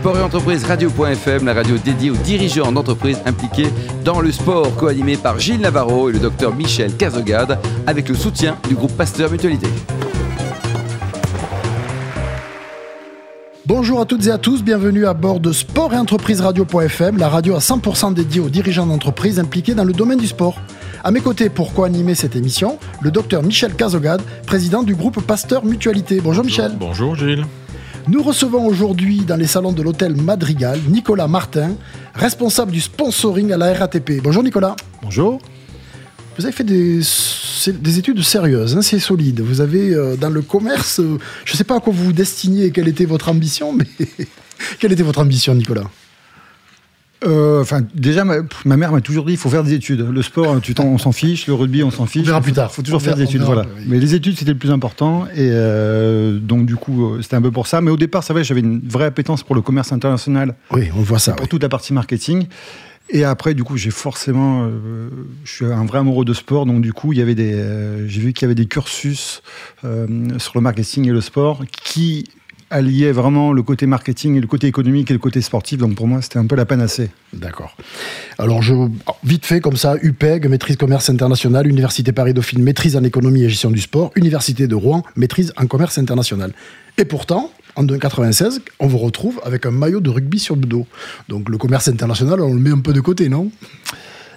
Sport et entreprise radio.fm, la radio dédiée aux dirigeants d'entreprises impliqués dans le sport, co-animé par Gilles Navarro et le docteur Michel Cazogade, avec le soutien du groupe Pasteur Mutualité. Bonjour à toutes et à tous, bienvenue à bord de Sport et Entreprise Radio.fm, la radio à 100% dédiée aux dirigeants d'entreprises impliqués dans le domaine du sport. À mes côtés pour co-animer cette émission, le docteur Michel Cazogade, président du groupe Pasteur Mutualité. Bonjour, Michel. Bonjour Gilles. Nous recevons aujourd'hui dans les salons de l'hôtel Madrigal Nicolas Martin, responsable du sponsoring à la RATP. Bonjour Nicolas. Bonjour. Vous avez fait des, des études sérieuses, hein, c'est solide. Vous avez euh, dans le commerce, euh, je ne sais pas à quoi vous vous destiniez et quelle était votre ambition, mais quelle était votre ambition, Nicolas? Euh, Enfin, déjà, ma, mère m'a toujours dit il faut faire des études. Le sport, tu on s'en fiche. Le rugby, on s'en fiche. On verra plus tard. Il faut toujours faire des études, voilà. Mais les études, c'était le plus important. Et donc, du coup, c'était un peu pour ça. Mais au départ, ça va, j'avais une vraie appétence pour le commerce international. Oui, on voit ça. Pour toute la partie marketing. Et après, du coup, j'ai forcément, euh, je suis un vrai amoureux de sport, donc du coup, il y avait des, euh, j'ai vu qu'il y avait des cursus euh, sur le marketing et le sport qui alliaient vraiment le côté marketing et le côté économique et le côté sportif. Donc pour moi, c'était un peu la panacée. D'accord. Alors, je, vite fait, comme ça, UPEG, maîtrise commerce international, Université Paris-Dauphine, maîtrise en économie et gestion du sport, Université de Rouen, maîtrise en commerce international. Et pourtant, en 1996, on vous retrouve avec un maillot de rugby sur le dos. Donc le commerce international, on le met un peu de côté, non?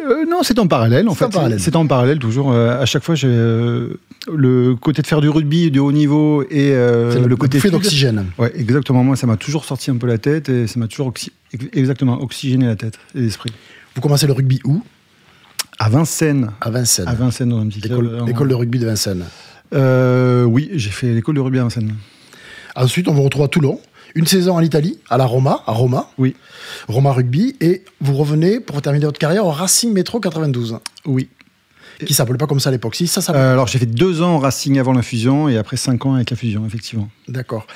Euh, non, c'est en parallèle en fait. C'est en parallèle toujours. Euh, à chaque fois, j'ai euh, le côté de faire du rugby de haut niveau et le, côté fait d'oxygène. Ouais, exactement. Moi, ça m'a toujours sorti un peu la tête et ça m'a toujours exactement oxygéné la tête et l'esprit. Vous commencez le rugby où? À Vincennes. À Vincennes. À Vincennes, dans L'école de rugby de Vincennes. oui, j'ai fait l'école de rugby à Vincennes. Ensuite, on vous retrouve à Toulon. Une saison en Italie, à la Roma, à Roma. Oui. Roma Rugby. Et vous revenez pour terminer votre carrière au Racing Métro 92. Oui. Qui s'appelait pas comme ça à l'époque. Si, ça euh, Alors j'ai fait deux ans au Racing avant la fusion et après cinq ans avec la fusion, effectivement. D'accord.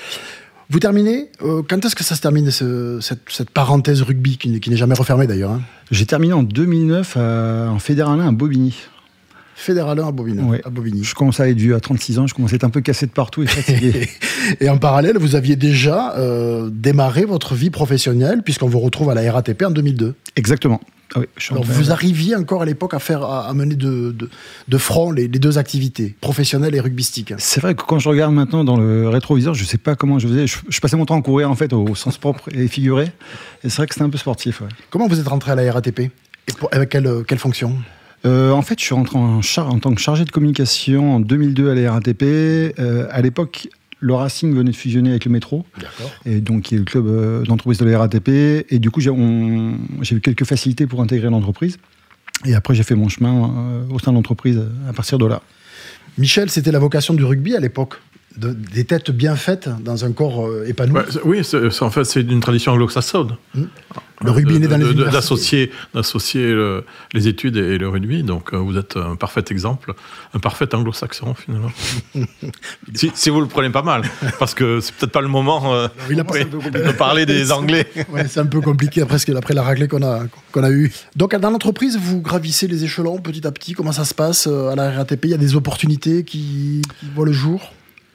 Vous terminez euh, Quand est-ce que ça se termine, cette, parenthèse rugby qui, n'est jamais refermée d'ailleurs hein? J'ai terminé en 2009 en fédéral à Bobigny fédéralin à Bobigny. à Bobigny. Je commençais à être vieux à 36 ans, je commençais à être un peu cassé de partout et fatigué. et en parallèle, vous aviez déjà euh, démarré votre vie professionnelle, puisqu'on vous retrouve à la RATP en 2002. Exactement. Ah Alors vous arriviez encore à l'époque à faire à, mener de, de, front les, deux activités, professionnelles et rugbystiques. C'est vrai que quand je regarde maintenant dans le rétroviseur, je ne sais pas comment je faisais. Je, passais mon temps à courir en fait au, sens propre et figuré. Et c'est vrai que c'était un peu sportif. Comment vous êtes rentré à la RATP et Avec quelle, quelle fonction? Euh, en fait, je suis rentré en, en, tant que chargé de communication en 2002 à la RATP. Euh, à l'époque, le Racing venait de fusionner avec le métro. Et donc, il y a le club euh, d'entreprise de la RATP. Et du coup, j'ai eu quelques facilités pour intégrer l'entreprise. Et après, j'ai fait mon chemin au sein de l'entreprise à partir de là. Michel, c'était la vocation du rugby à l'époque? Des têtes bien faites dans un corps euh, épanoui. oui, en fait, c'est d'une tradition anglo-saxonne. Hmm. Le rugby est dans les D'associer les études et le rugby. Donc, euh, vous êtes un parfait exemple, un parfait anglo-saxon, finalement. si, vous le prenez pas mal. Parce que c'est peut-être pas le moment euh, de parler des Anglais. c'est un peu compliqué après, après la raclée qu'on a, qu'on a eue. Donc, dans l'entreprise, vous gravissez les échelons petit à petit. Comment ça se passe à la RATP Il y a des opportunités qui voient le jour?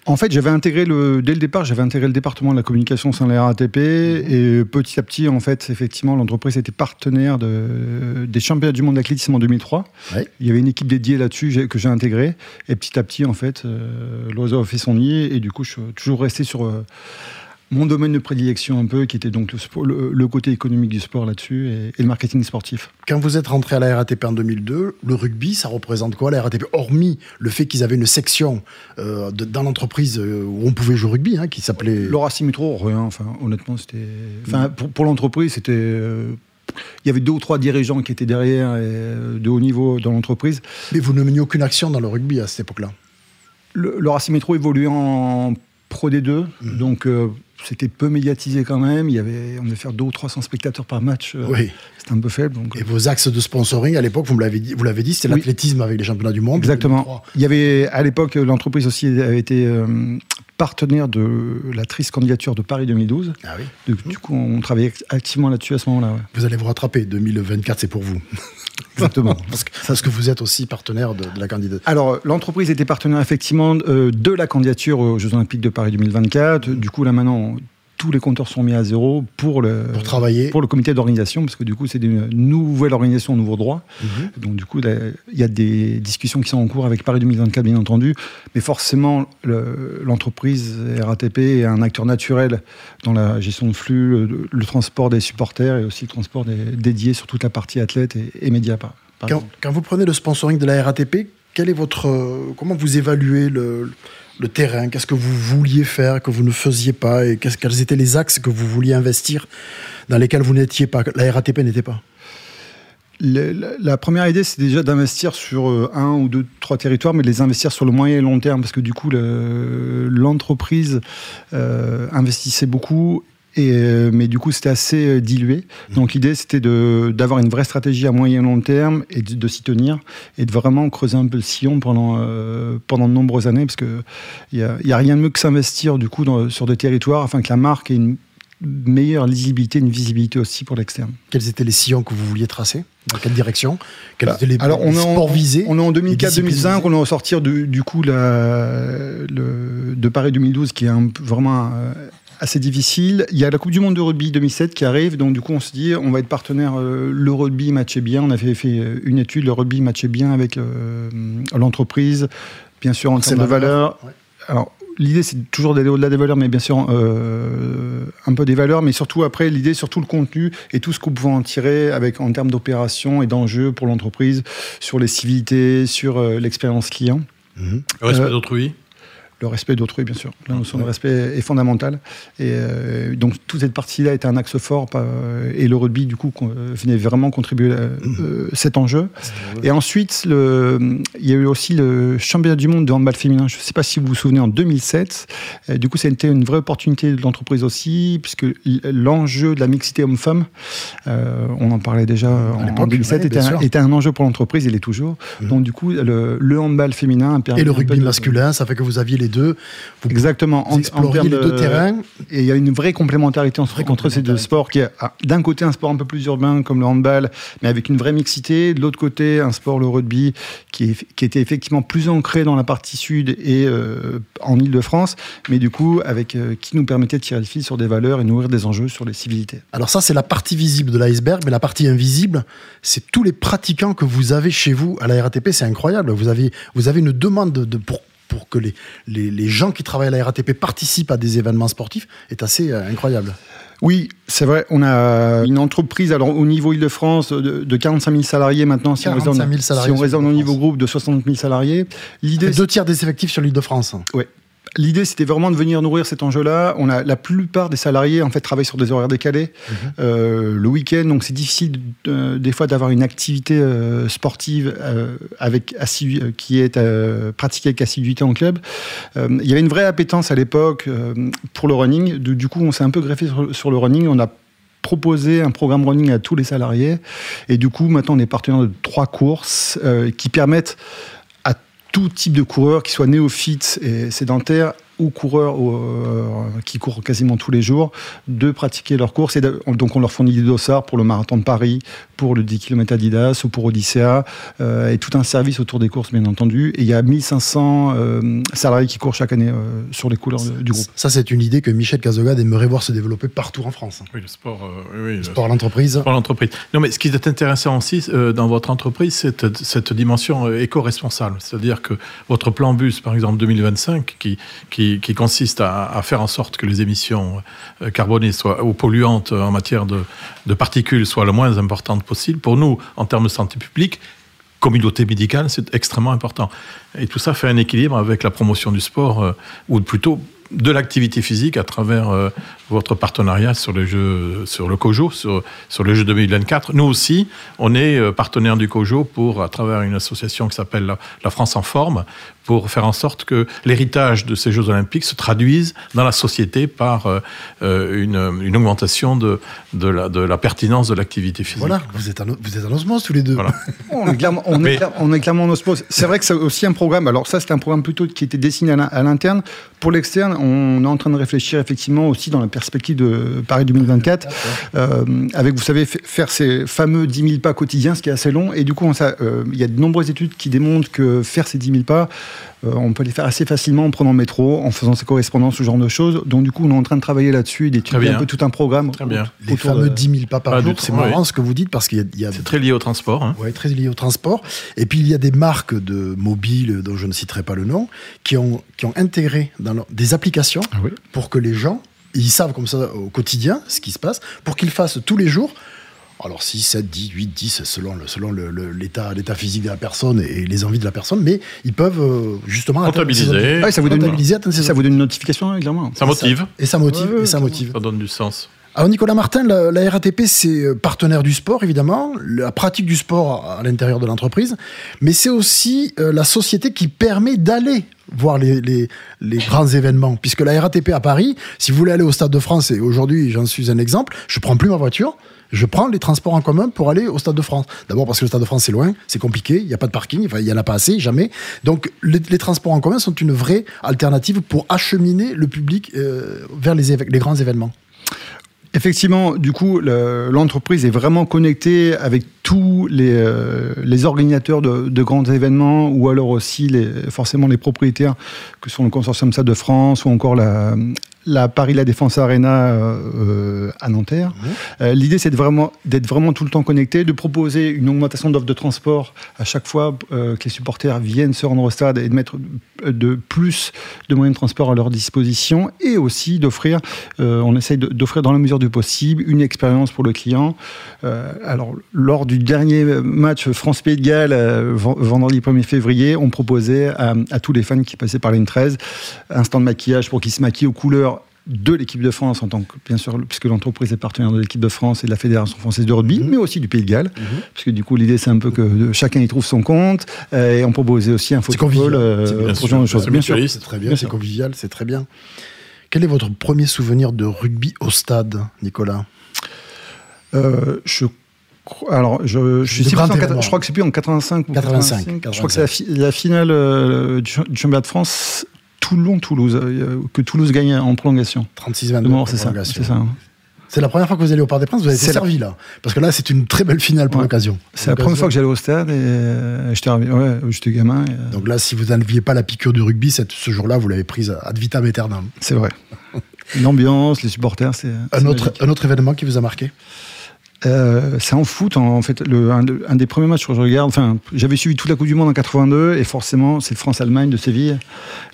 En fait, j'avais intégré le, dès le départ, j'avais intégré le département de la communication sans la RATP mhm. et petit à petit, en fait, effectivement, l'entreprise était partenaire de, des championnats du monde d'athlétisme en 2003. Il y avait une équipe dédiée là-dessus que j'ai intégrée et petit à petit, en fait, euh, l'oiseau a fait son nid et du coup, je suis toujours resté sur euh, mon domaine de prédilection un peu, qui était donc le, le, côté économique du sport là-dessus et, le marketing sportif. Quand vous êtes rentré à la RATP en 2002, le rugby, ça représente quoi la RATP Hormis le fait qu'ils avaient une section euh, dans l'entreprise euh, où on pouvait jouer au rugby, hein, qui s'appelait... Laura Simitro, rien. Enfin, honnêtement, c'était... Enfin, pour, l'entreprise, c'était... Euh, il y avait deux ou trois dirigeants qui étaient derrière et de haut niveau dans l'entreprise. Mais vous ne meniez aucune action dans le rugby à cette époque-là? Le, le Racing Métro évoluait en Pro D2, mmh. donc c'était peu médiatisé quand même. Il y avait, on devait faire 200 ou 300 spectateurs par match. Euh, oui. C'était un peu faible. Donc... Et vos axes de sponsoring, à l'époque, vous me l'avez dit, vous l'avez dit, c'était l'athlétisme avec les championnats du monde. Exactement. Il y avait, à l'époque, l'entreprise aussi avait été euh, partenaire de la triste candidature de Paris 2012. Ah oui. Du, coup, on travaillait activement là-dessus à ce moment-là. Vous allez vous rattraper. 2024, c'est pour vous. Exactement. parce, que, vous êtes aussi partenaire de, la candidature. Alors, l'entreprise était partenaire effectivement euh, de la candidature aux Jeux Olympiques de Paris 2024. Du coup, là maintenant, tous les compteurs sont mis à zéro pour le, pour travailler. pour le comité d'organisation, parce que du coup, c'est une nouvelle organisation, nouveau droit. Mhm. Donc, du coup, il y a des discussions qui sont en cours avec Paris 2024, bien entendu. Mais forcément, l'entreprise RATP est un acteur naturel dans la gestion de flux, le, transport des supporters et aussi le transport des, dédié sur toute la partie athlète et, et médias. Par, quand, quand, vous prenez le sponsoring de la RATP, quel est votre, comment vous évaluez le, le terrain Qu'est-ce que vous vouliez faire, que vous ne faisiez pas Et quels étaient les axes que vous vouliez investir dans lesquels vous n'étiez pas, la RATP n'était pas? La première idée, c'est déjà d'investir sur euh, un ou deux, trois territoires, mais de les investir sur le moyen et long terme, parce que du coup, l'entreprise euh, investissait beaucoup et, euh, mais du coup, c'était assez euh, dilué. Mmh. Donc l'idée, c'était d'avoir une vraie stratégie à moyen et long terme et de, s'y tenir et de vraiment creuser un peu le sillon pendant, euh, pendant de nombreuses années parce qu'il n'y a, y a rien de mieux que s'investir du coup sur des territoires afin que la marque ait une meilleure lisibilité, une visibilité aussi pour l'externe. Quels étaient les sillons que vous vouliez tracer? Dans quelle direction? Quels bah, étaient les, alors on sports visés? On est en 2004-2005, on est sortir du, du coup la, le, de Paris 2012 qui est un, vraiment assez difficile. Il y a la Coupe du Monde de rugby 2007 qui arrive, donc du coup on se dit on va être partenaire. Euh, le rugby matchait bien. On avait fait euh, une étude, le rugby matchait bien avec euh, l'entreprise, bien sûr en termes de valeur. Alors l'idée c'est toujours d'aller au-delà des valeurs, mais bien sûr un peu des valeurs, mais surtout après l'idée surtout le contenu et tout ce qu'on pouvait en tirer avec en termes d'opération et d'enjeux pour l'entreprise sur les civilités, sur l'expérience client. Mmh. Respect d'autrui le respect d'autrui, bien sûr. La notion de respect est fondamentale. Et euh, donc, toute cette partie-là était un axe fort. et le rugby, du coup, euh, venait vraiment contribuer à euh, cet enjeu. Et ensuite, le, il y a eu aussi le championnat du monde de handball féminin. Je ne sais pas si vous vous souvenez, en 2007. du coup, c'était une vraie opportunité de l'entreprise aussi, puisque l'enjeu de la mixité homme-femme, on en parlait déjà en, 2007, était, un, était, un, enjeu pour l'entreprise, il est toujours. Mmh. Donc, du coup, le, le handball féminin Et le rugby masculin, ça fait que vous aviez les deux. Vous Exactement. en, les deux terrains. Et il y a une vraie complémentarité entre, ces deux sports qui est d'un côté un sport un peu plus urbain comme le handball, mais avec une vraie mixité. De l'autre côté, un sport, le rugby, qui, qui était effectivement plus ancré dans la partie sud et euh, en Ile-de-France, mais du coup, avec euh, qui nous permettait de tirer le fil sur des valeurs et nourrir des enjeux sur les civilités. Alors ça, c'est la partie visible de l'iceberg, mais la partie invisible, c'est tous les pratiquants que vous avez chez vous à la RATP. C'est incroyable. Vous avez, vous avez une demande de, pour pour que les, les, gens qui travaillent à la RATP participent à des événements sportifs est assez euh, incroyable. Oui, c'est vrai. On a une entreprise alors au niveau Île-de-France de, 45 000 salariés maintenant. Si on raisonne, si on raisonne au niveau groupe de 60 000 salariés, l'idée deux tiers des effectifs sur l'Île-de-France. Oui, L'idée, c'était vraiment de venir nourrir cet enjeu-là. On a la plupart des salariés en fait travaillent sur des horaires décalés mhm. euh, le week-end, donc c'est difficile des fois d'avoir une activité euh, sportive euh, avec qui est pratiquée avec assiduité en club. il y avait une vraie appétence à l'époque pour le running. Du, coup, on s'est un peu greffé sur, le running. On a proposé un programme running à tous les salariés. Et du coup, maintenant, on est partenaire de trois courses qui permettent tout type de coureur, qui soit néophyte et sédentaire, ou coureurs euh, qui courent quasiment tous les jours de pratiquer leur course. Et donc on leur fournit des dossards pour le marathon de Paris, pour le 10 km Adidas ou pour Odyssea, euh, et tout un service autour des courses bien entendu. Et il y a 1500 euh, salariés qui courent chaque année sur les couleurs du groupe. Ça c'est une idée que Michel Cazogade aimerait voir se développer partout en France. Oui, le sport, oui, le sport à l'entreprise. l'entreprise. Non mais ce qui est intéressant aussi dans votre entreprise, c'est cette dimension éco-responsable. C'est-à-dire que votre plan bus, par exemple 2025, qui, qui qui, consiste à, faire en sorte que les émissions euh, carbonées soient, ou polluantes en matière de, particules soient le moins importantes possible. Pour nous, en termes de santé publique, communauté médicale, c'est extrêmement important. Et tout ça fait un équilibre avec la promotion du sport, euh, ou plutôt de l'activité physique à travers euh, votre partenariat sur les jeux, sur le COJO, sur, sur les Jeux 2024. Nous aussi, on est partenaire du COJO pour, à travers une association qui s'appelle la, France en forme, pour faire en sorte que l'héritage de ces Jeux olympiques se traduise dans la société par euh, euh, une, une, augmentation de, de, la, de la pertinence de l'activité physique. Voilà, vous êtes, en, vous êtes en osmose tous les deux. on, est clairement, on, est, on, est clairement, en osmose. C'est vrai que c'est aussi un programme, alors ça c'est un programme plutôt qui était dessiné à l'interne. Pour l'externe, on est en train de réfléchir effectivement aussi dans la perspective de Paris 2024, euh, avec, vous savez, faire ces fameux 10 000 pas quotidiens, ce qui est assez long. Et du coup, il y a de nombreuses études qui démontrent que faire ces 10 000 pas, on peut les faire assez facilement en prenant le métro, en faisant ses correspondances, ce genre de choses. Donc du coup, on est en train de travailler là-dessus, d'étudier un peu tout un programme. Très bien. Les fameux 10 000 pas par jour, c'est marrant ce que vous dites parce qu'il y a... C'est très lié au transport. Hein. Oui, très lié au transport. Et puis il y a des marques de mobiles, dont je ne citerai pas le nom, qui ont, qui ont intégré dans des applications ah pour que les gens, ils savent comme ça au quotidien ce qui se passe, pour qu'ils fassent tous les jours alors 6, 7, 10, 8, 10, selon, le, selon l'état, l'état physique de la personne et les envies de la personne, mais ils peuvent euh, justement... Comptabiliser. ça, vous donne, ça vous donne une notification, évidemment. Ça motive. Et ça, motive. et ça motive. Ça donne du sens. Alors Nicolas Martin, la, RATP, c'est euh, partenaire du sport, évidemment, la pratique du sport à, l'intérieur de l'entreprise, mais c'est aussi euh, la société qui permet d'aller voir les, les, grands événements. Puisque la RATP à Paris, si vous voulez aller au Stade de France, et aujourd'hui j'en suis un exemple, je prends plus ma voiture, je prends les transports en commun pour aller au Stade de France. D'abord parce que le Stade de France c'est loin, c'est compliqué, il n'y a pas de parking, il n'y en a pas assez, jamais. Donc les, transports en commun sont une vraie alternative pour acheminer le public euh, vers les grands événements. Effectivement, du coup, l'entreprise est vraiment connectée avec tous les, euh, organisateurs de, grands événements ou alors aussi forcément les propriétaires que sont le consortium SAD de France ou encore la, la Paris La Défense Arena euh, à Nanterre. Mmh. Euh, l'idée, c'est vraiment, d'être vraiment tout le temps connecté, de proposer une augmentation d'offres de transport à chaque fois euh, que les supporters viennent se rendre au stade et de mettre de plus de moyens de transport à leur disposition et aussi d'offrir, on essaye d'offrir dans la mesure du possible une expérience pour le client. alors, lors du dernier match France-Pays de Galles, vendredi 1er février, on proposait à, à tous les fans qui passaient par ligne 13 un stand de maquillage pour qu'ils se maquillent aux couleurs de l'équipe de France en tant que, bien sûr, puisque l'entreprise est partenaire de l'équipe de France et de la Fédération française de rugby, mhm. mais aussi du Pays de Galles, mhm. puisque du coup l'idée c'est un peu que chacun y trouve son compte, euh, et on proposait aussi un photocall euh, pour genre de choses. Bien sûr, c'est très bien, c'est convivial, c'est très bien. Quel est votre premier souvenir de rugby au stade, Nicolas? Euh, Je alors, je, je, suis je crois que c'est plus en 85 ou 85. Je crois que c'est la, finale euh, du, championnat de France Toulon-Toulouse, euh, que Toulouse gagne en prolongation. 36-22 c'est ça. C'est ça. C'est la première fois que vous allez au Parc des Princes, vous avez été servi là. Parce que là, c'est une très belle finale pour l'occasion. C'est la première fois que j'allais au stade et euh, j'étais ouais, gamin. Euh, Donc là, si vous n'aviez pas la piqûre du rugby, ce jour-là, vous l'avez prise ad vitam aeternam. C'est vrai. L'ambiance, les supporters, c'est. Un, un autre événement qui vous a marqué? Euh, c'est en foot, en, fait, le, un, des premiers matchs que je regarde. Enfin, j'avais suivi toute la Coupe du Monde en 82 et forcément, c'est France-Allemagne de Séville.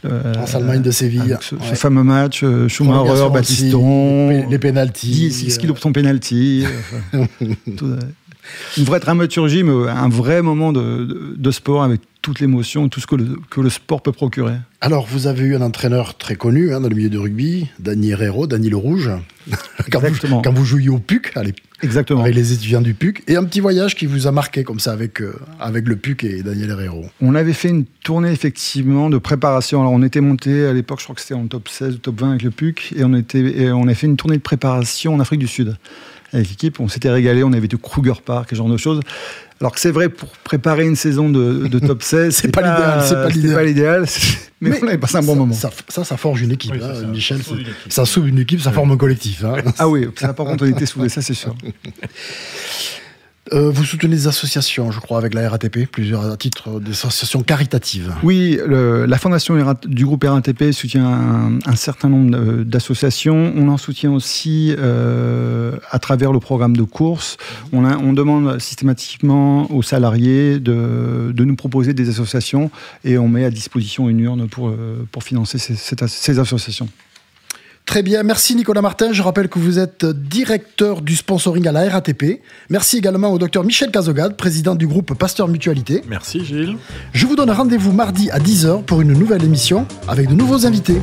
Euh, France-Allemagne de Séville. Ce, fameux match, euh, Schumacher, Battiston. Les, les pénalties. Ski son penalty. une vraie dramaturgie, mais un vrai moment de, de sport avec toute l'émotion, tout ce que le, que le, sport peut procurer. Alors, vous avez eu un entraîneur très connu hein, dans le milieu du rugby, Dany Herrero, Dany le Rouge, quand, Vous, quand vous jouiez au PUC, allez, Exactement. avec les étudiants du PUC, et un petit voyage qui vous a marqué comme ça avec, euh, avec le PUC et Daniel Herrero. On avait fait une tournée effectivement de préparation. Alors, on était monté à l'époque, je crois que c'était en top 16 ou top 20 avec le PUC, et on, était, et on a fait une tournée de préparation en Afrique du Sud avec l'équipe. On s'était régalé, on avait de Kruger Park, ce genre de choses. Alors que c'est vrai, pour préparer une saison de, top 16, c'est pas, l'idéal. C'est pas l'idéal. Mais, mais, on avait passé un bon moment. Ça, ça, forge une équipe, hein, Michel. Ça, sauve une équipe, ça forme un collectif. Hein. Ah oui, ça par contre, on était soudés, ça c'est sûr. Euh, vous soutenez des associations, je crois, avec la RATP, plusieurs titres d'associations caritatives. Oui, la fondation du groupe RATP soutient un, certain nombre d'associations. On en soutient aussi euh, à travers le programme de course. On, demande systématiquement aux salariés de, nous proposer des associations et on met à disposition une urne pour, euh, financer ces associations. Très bien, merci Nicolas Martin. Je rappelle que vous êtes directeur du sponsoring à la RATP. Merci également au docteur Michel Cazogade, président du groupe Pasteur Mutualité. Merci Gilles. Je vous donne rendez-vous mardi à 10h pour une nouvelle émission avec de nouveaux invités.